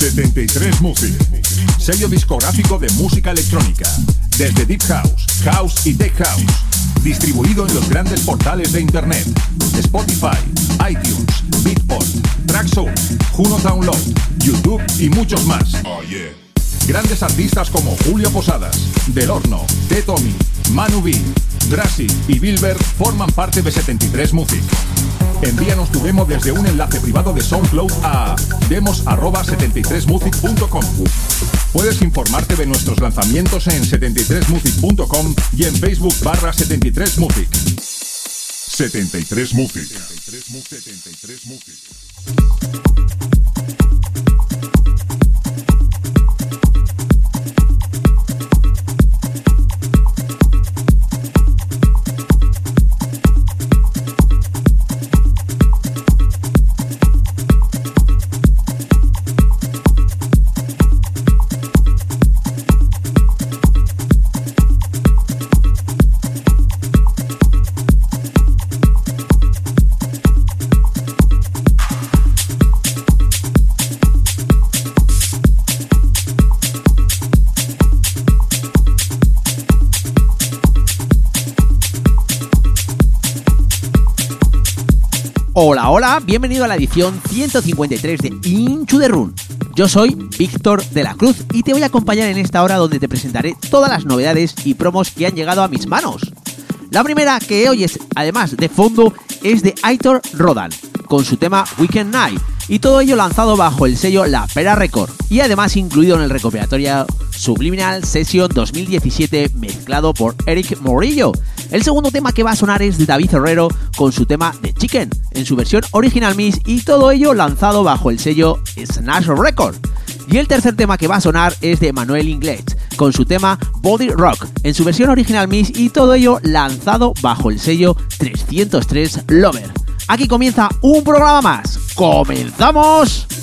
73 Music, sello discográfico de música electrónica, desde Deep House, House y Tech House, distribuido en los grandes portales de Internet, Spotify, iTunes, Beatport, Traxsource, Juno Download, YouTube y muchos más. Grandes artistas como Julio Posadas, Del Horno, T. Tommy, Manu B, Drassi y Bilbert forman parte de 73 Music. Envíanos tu demo desde un enlace privado de SoundCloud a demos@73music.com. Puedes informarte de nuestros lanzamientos en 73music.com y en Facebook barra 73music. 73music. 73music. Hola, hola, bienvenido a la edición 153 de Into the Run. Yo soy Víctor de la Cruz y te voy a acompañar en esta hora donde te presentaré todas las novedades y promos que han llegado a mis manos. La primera que oyes, además de fondo, es de Aitor Rodan, con su tema Weekend Night, y todo ello lanzado bajo el sello La Pera Record, y además incluido en el recopilatorio Subliminal Session 2017 mezclado por Eric Morillo. El segundo tema que va a sonar es de David Herrero con su tema The Chicken, en su versión original Miss y todo ello lanzado bajo el sello Snash Record. Y el tercer tema que va a sonar es de Manuel Inglés con su tema Body Rock, en su versión original Miss y todo ello lanzado bajo el sello 303 Lover. Aquí comienza un programa más. ¡Comenzamos!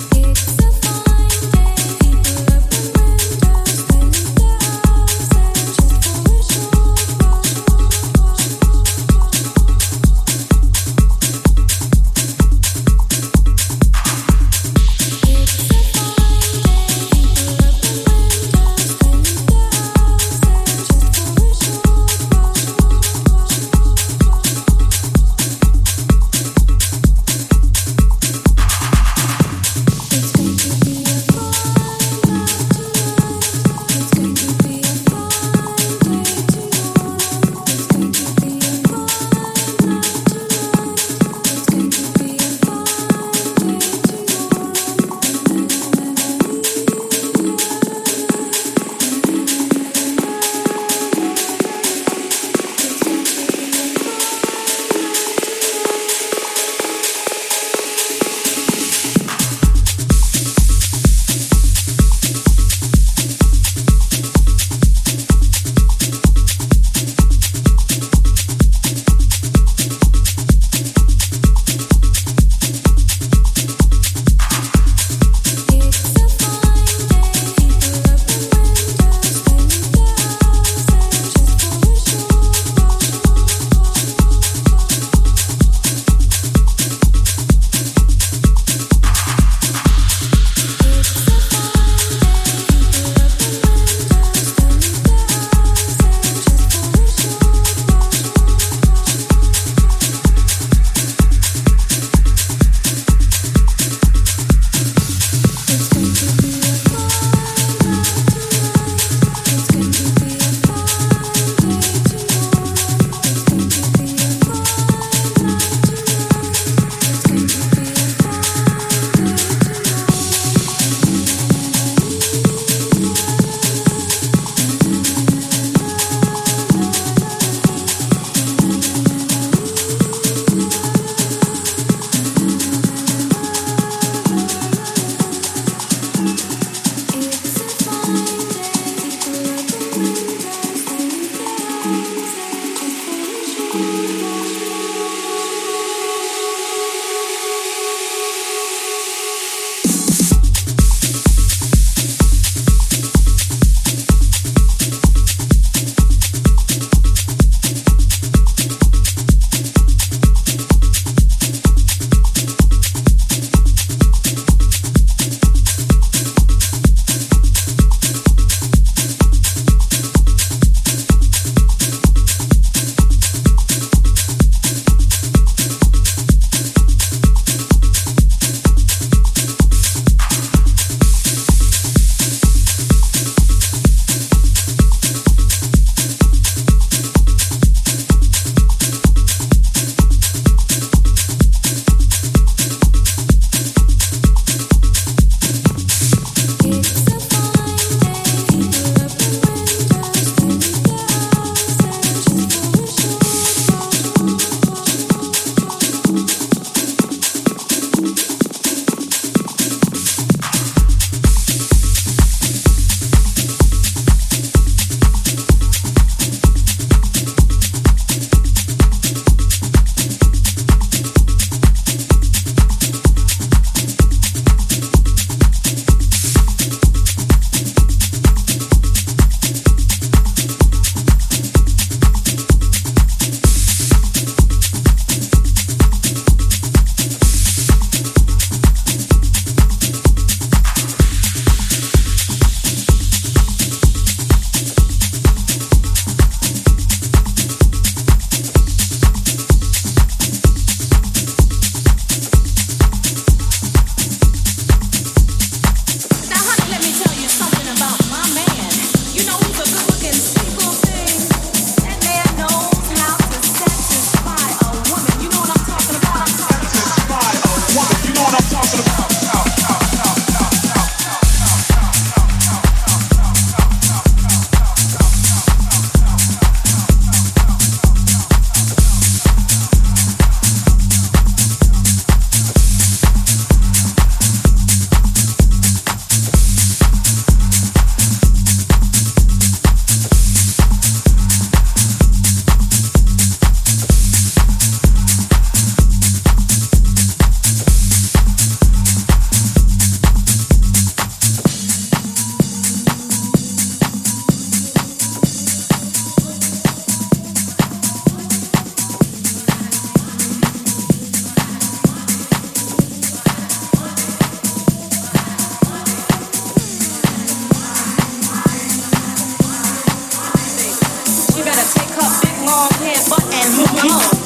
come on.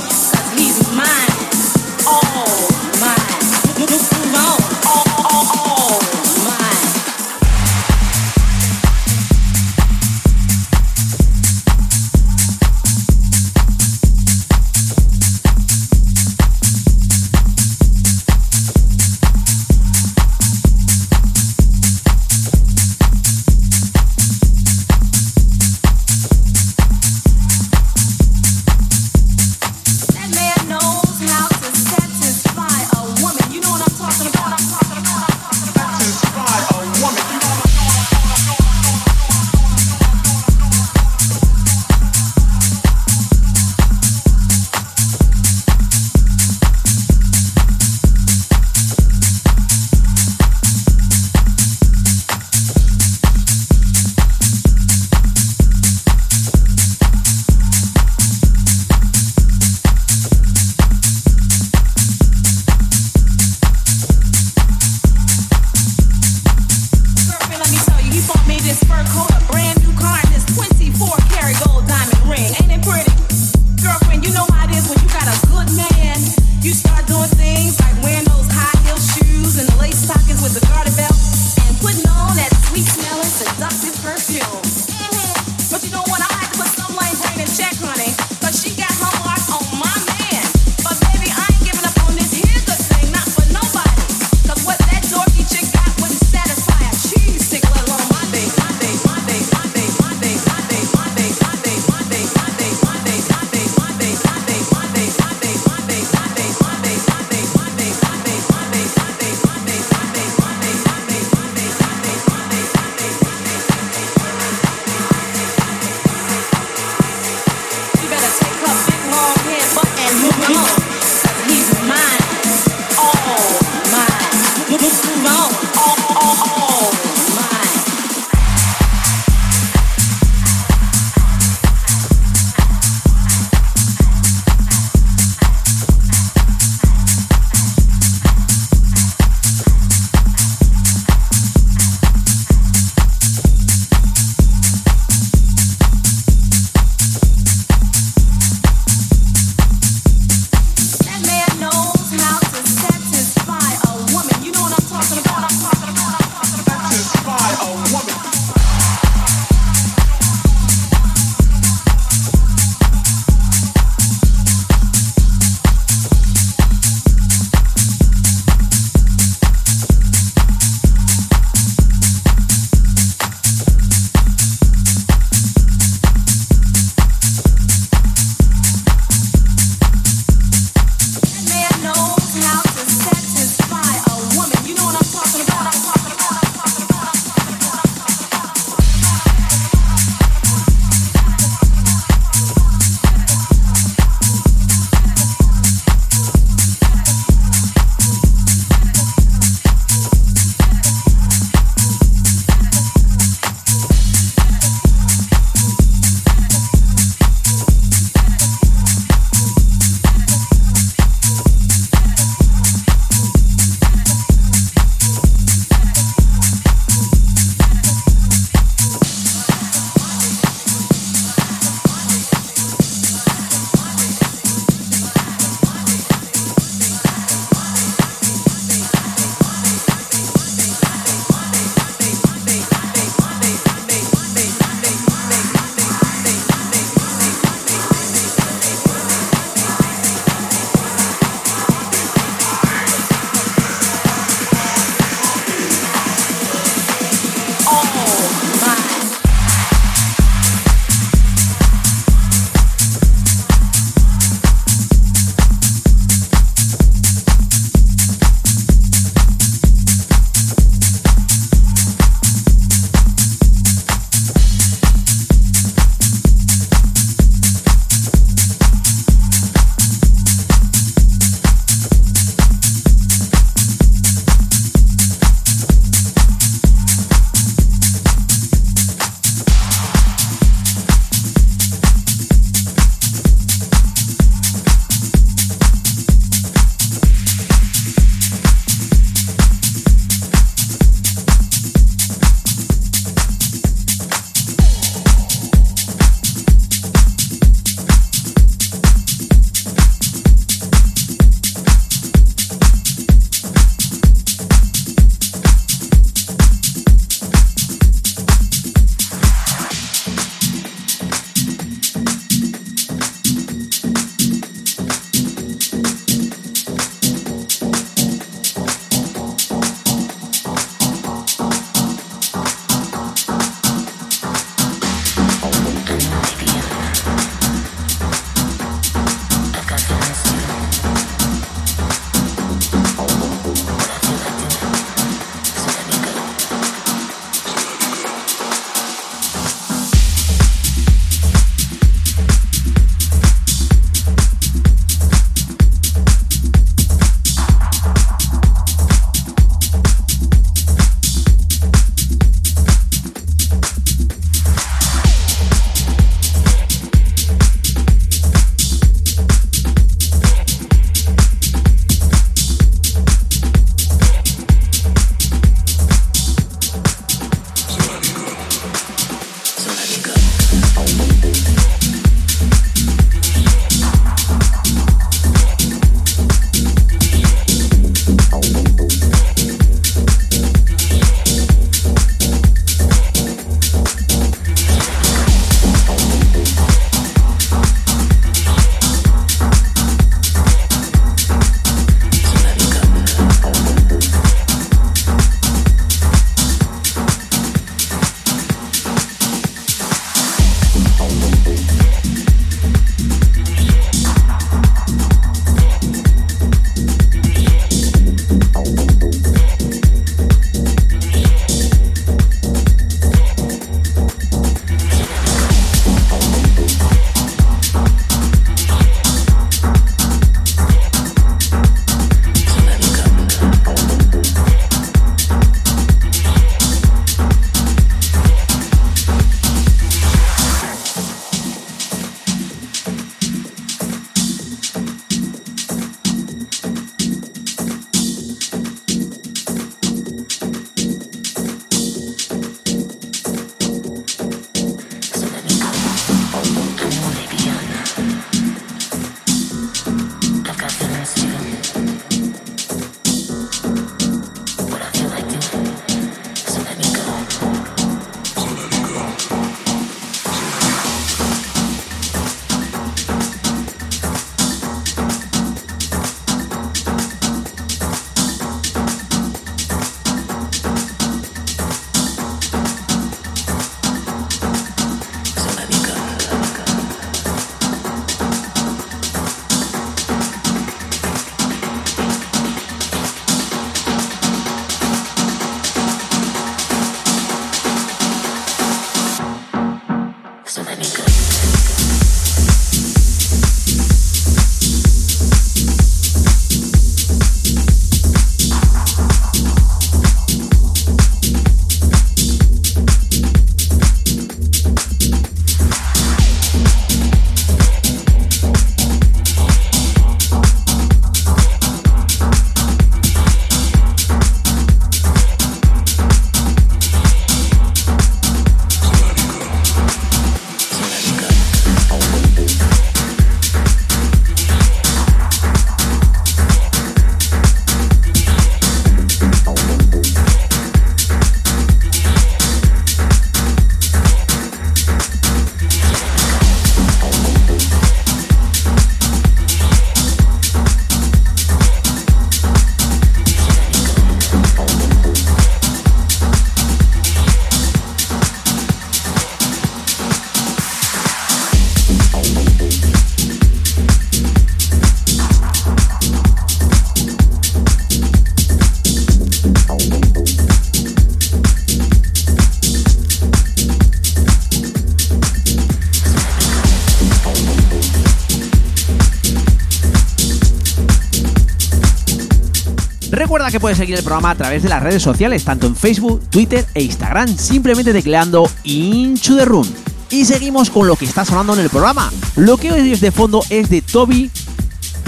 Recuerda que puedes seguir el programa a través de las redes sociales, tanto en Facebook, Twitter e Instagram, simplemente tecleando Inchu the Room. Y seguimos con lo que está sonando en el programa. Lo que hoy es de fondo es de Toby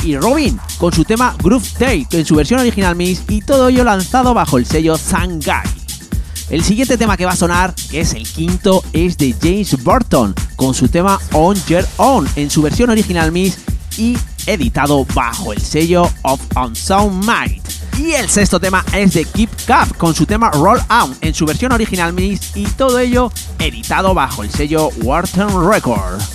y Robin, con su tema Groove Tape, en su versión original Miss, y todo ello lanzado bajo el sello Zangai. El siguiente tema que va a sonar, que es el quinto, es de James Burton, con su tema On Your Own, en su versión original Miss y editado bajo el sello of Unsound Might. Y el sexto tema es de Keep Cup con su tema Roll Out en su versión original Miss y todo ello editado bajo el sello Wharton Records.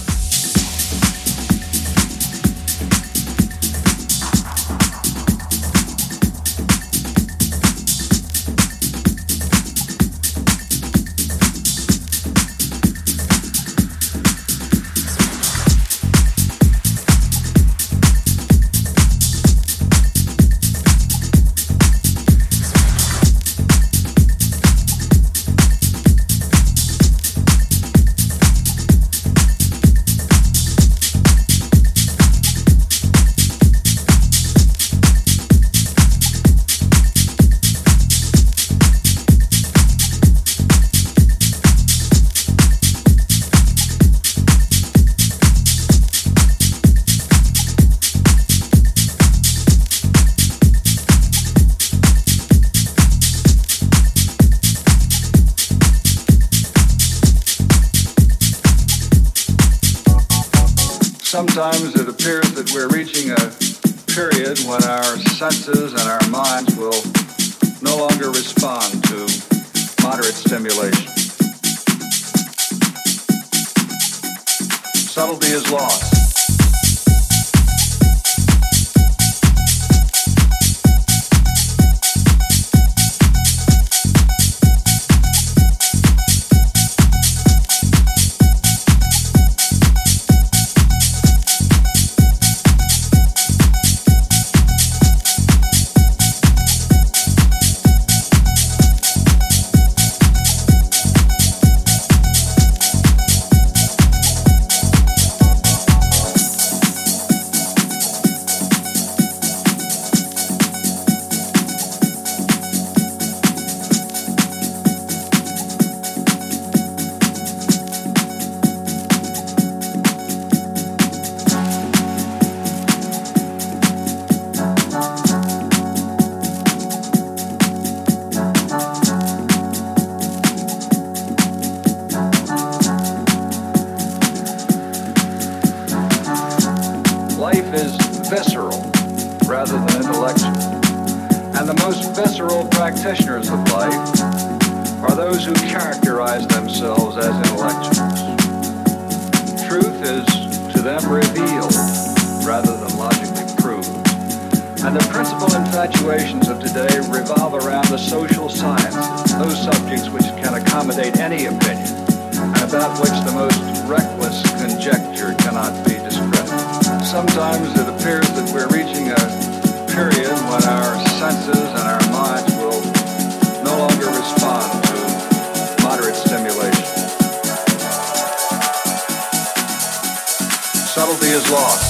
Our senses and our minds will no longer respond to moderate stimulation. Subtlety is lost. subtlety is lost.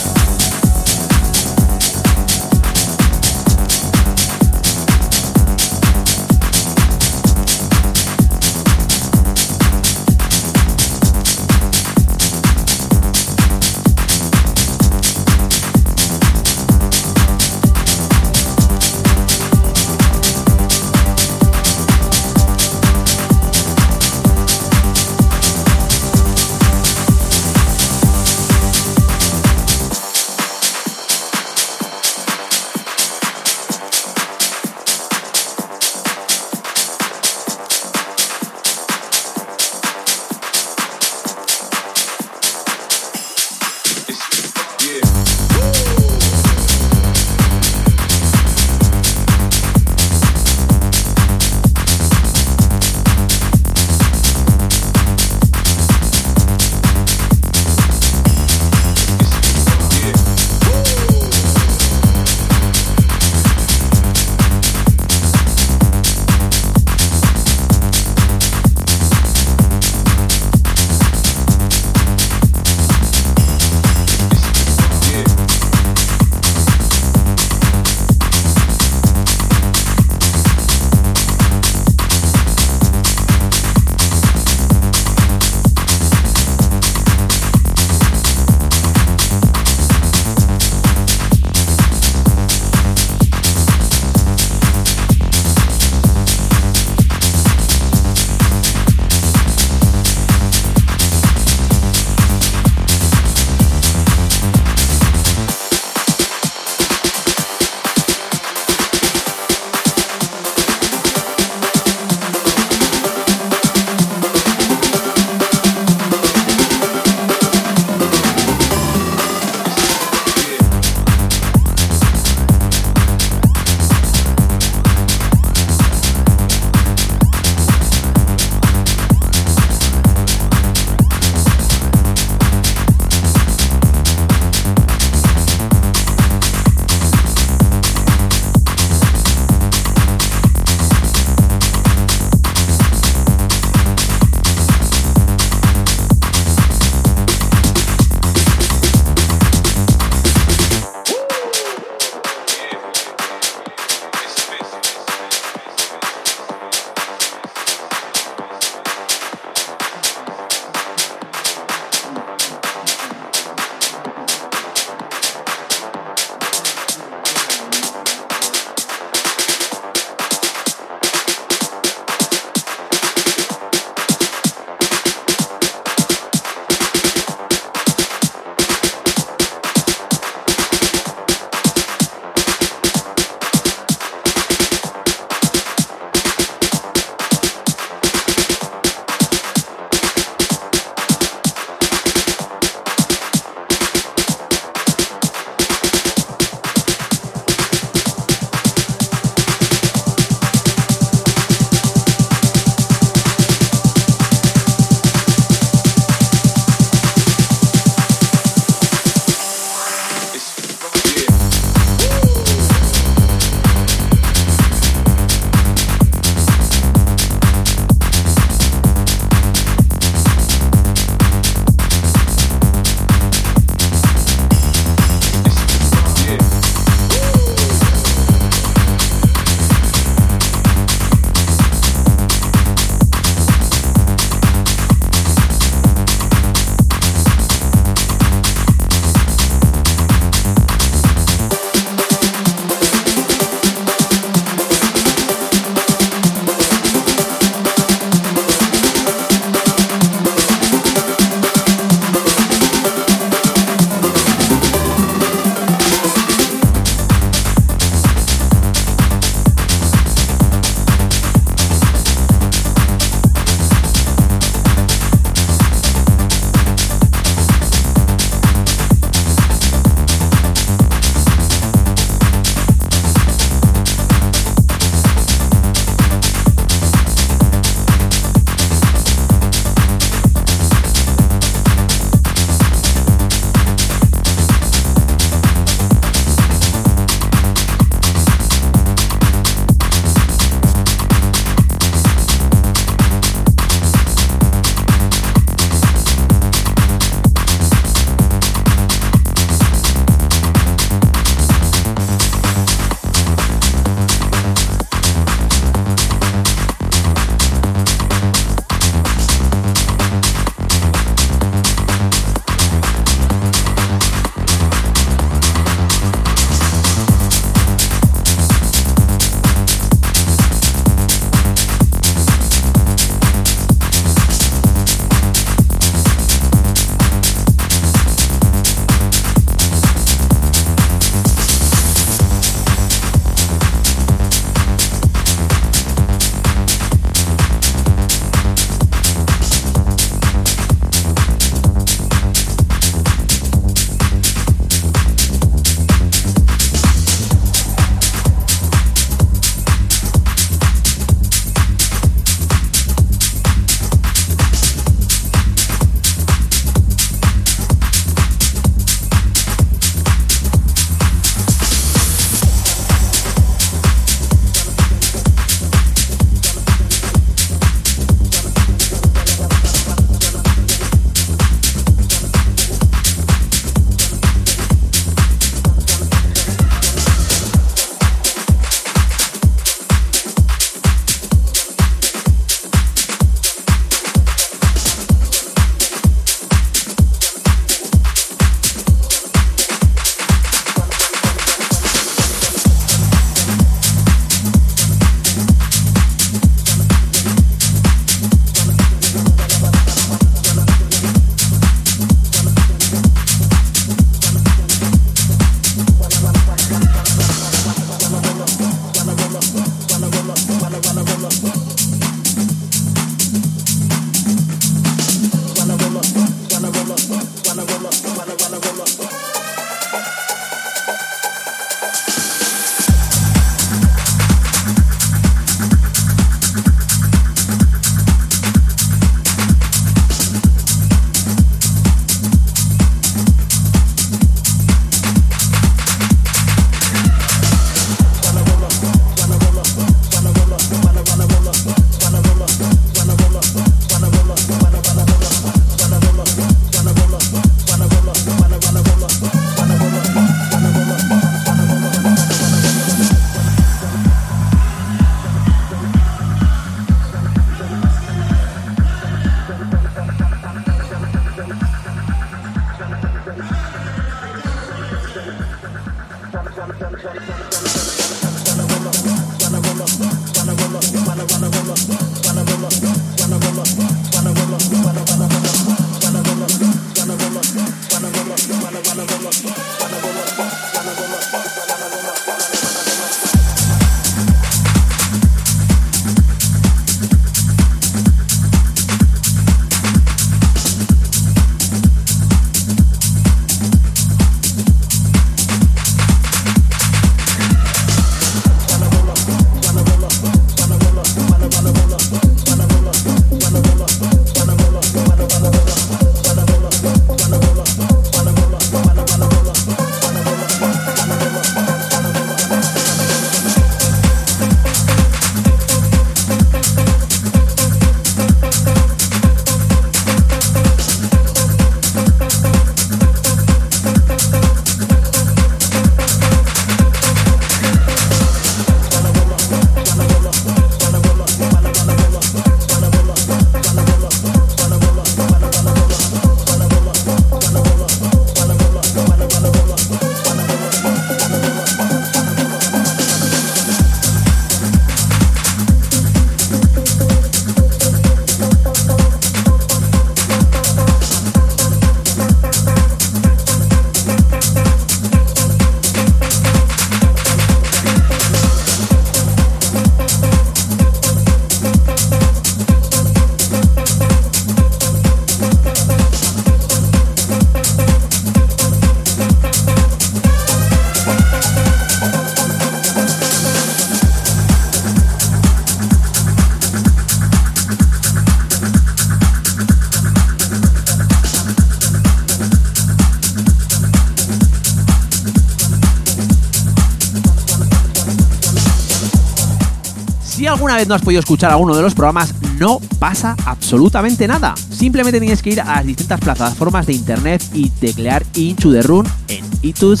Alguna vez no has podido escuchar alguno de los programas, no pasa absolutamente nada. Simplemente tienes que ir a las distintas plataformas de internet y teclear Into the Run en iTunes,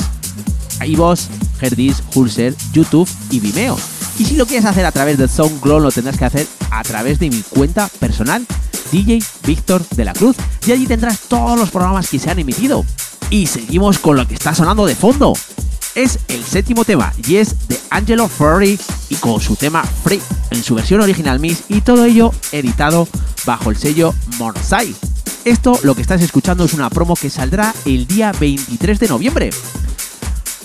iVoox, Herdis, Hulser, YouTube y Vimeo. Y si lo quieres hacer a través de SoundCloud, lo tendrás que hacer a través de mi cuenta personal, DJ Víctor de la Cruz, y allí tendrás todos los programas que se han emitido. Y seguimos con lo que está sonando de fondo. Es el séptimo tema y es de Angelo Ferrari y con su tema Free en su versión original Miss y todo ello editado bajo el sello Morsai. Esto lo que estás escuchando es una promo que saldrá el día 23 de noviembre.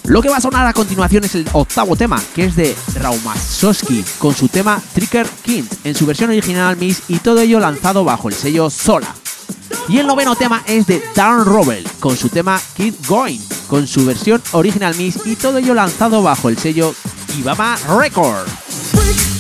Lo que va a sonar a continuación es el octavo tema, que es de Raumasowski, con su tema Tricker King en su versión original Miss y todo ello lanzado bajo el sello Sola. Y el noveno tema es de Dan Robel, con su tema Keep Going, con su versión original Miss y todo ello lanzado bajo el sello Ibama Record.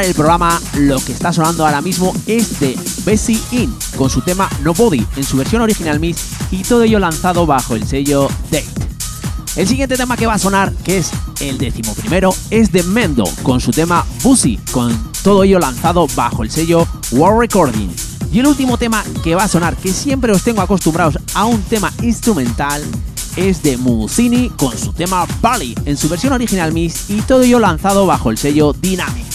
El programa, lo que está sonando ahora mismo es de Bessie In, con su tema Nobody, en su versión original Miss, y todo ello lanzado bajo el sello Date. El siguiente tema que va a sonar, que es el décimo primero, es de Mendo, con su tema Bussy, con todo ello lanzado bajo el sello War Recording. Y el último tema que va a sonar, que siempre os tengo acostumbrados a un tema instrumental, es de Musini con su tema Bali en su versión original Miss y todo ello lanzado bajo el sello Dynamic.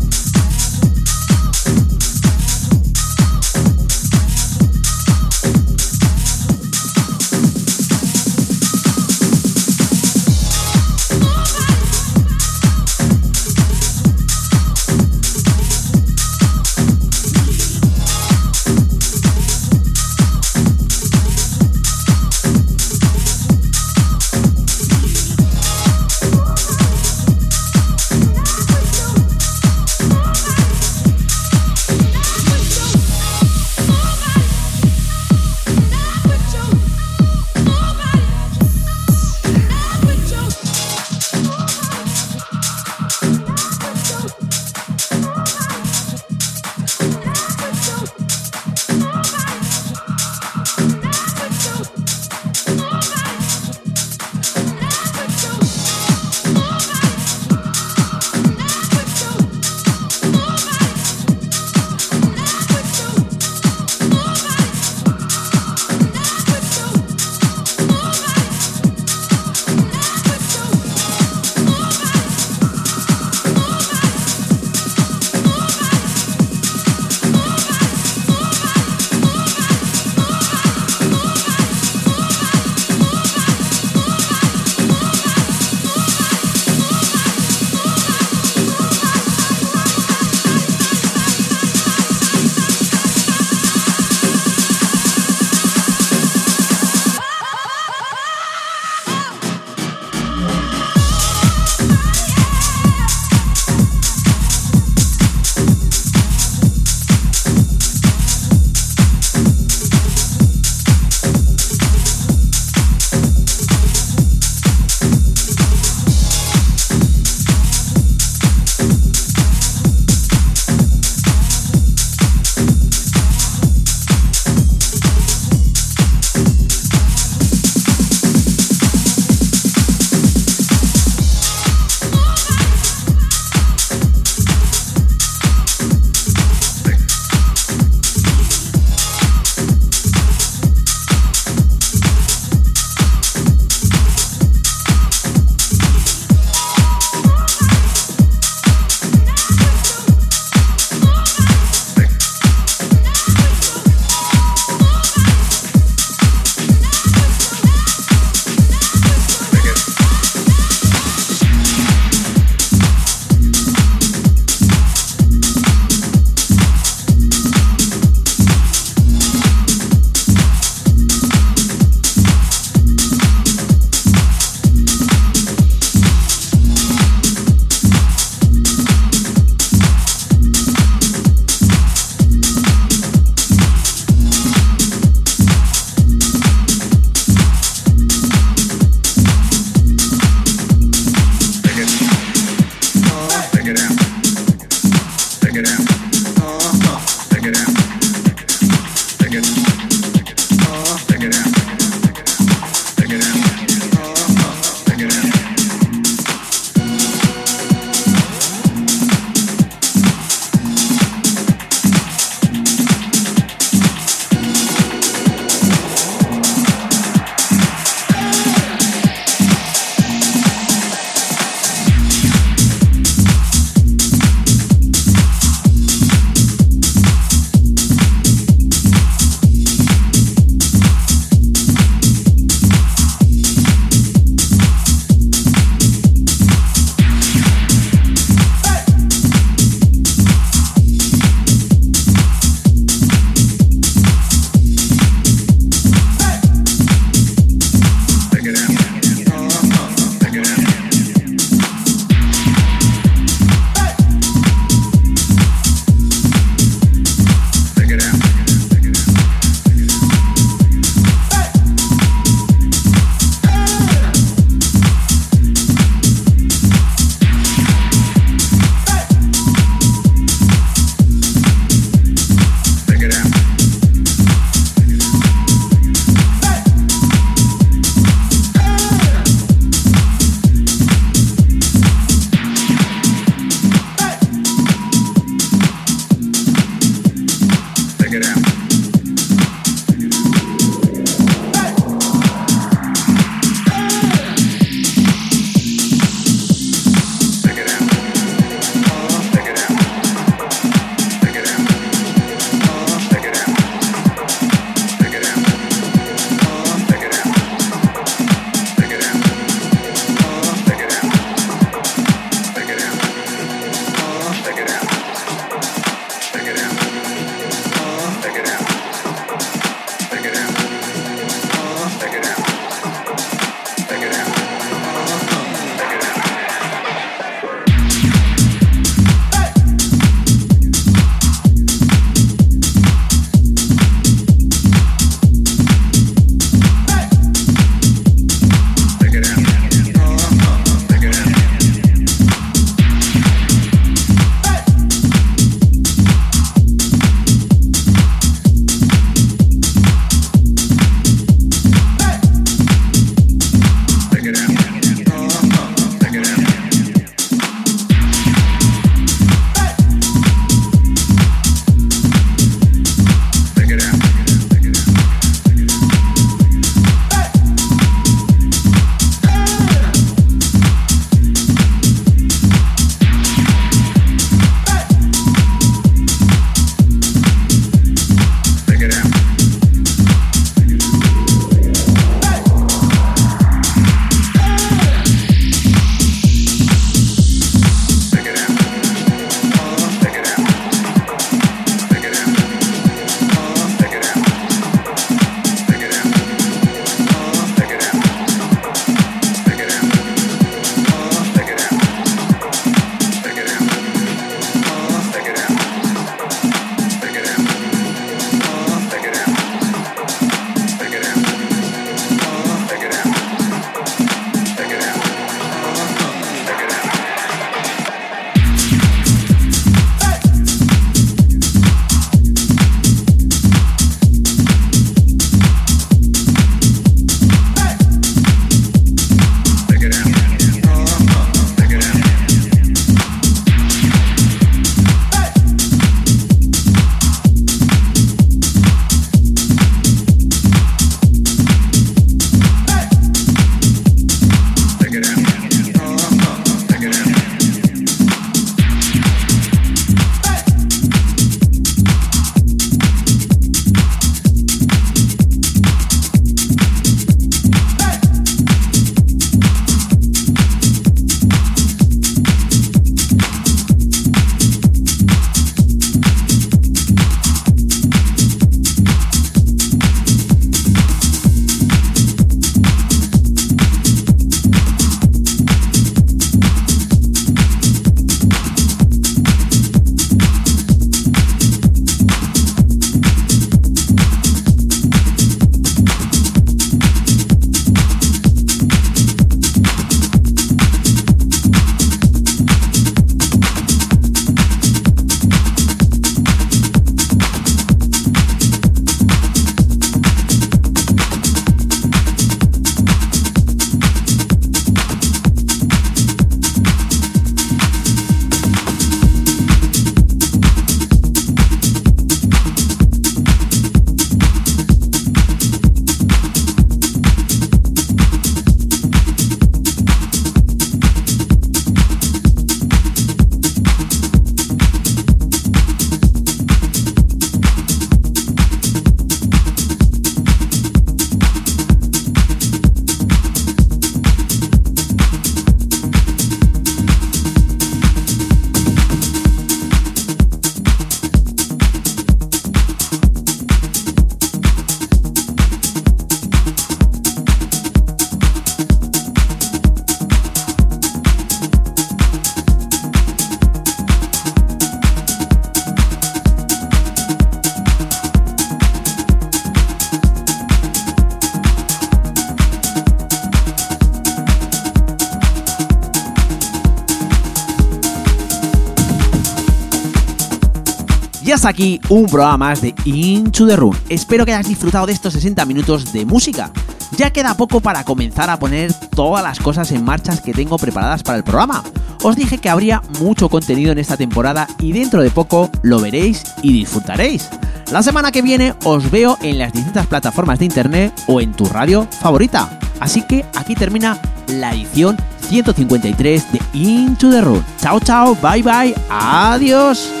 Y hasta aquí un programa más de Into the Room. Espero que hayas disfrutado de estos 60 minutos de música. Ya queda poco para comenzar a poner todas las cosas en marcha que tengo preparadas para el programa. Os dije que habría mucho contenido en esta temporada y dentro de poco lo veréis y disfrutaréis. La semana que viene os veo en las distintas plataformas de internet o en tu radio favorita. Así que aquí termina la edición 153 de Into the Room. Chao, chao, bye bye, adiós.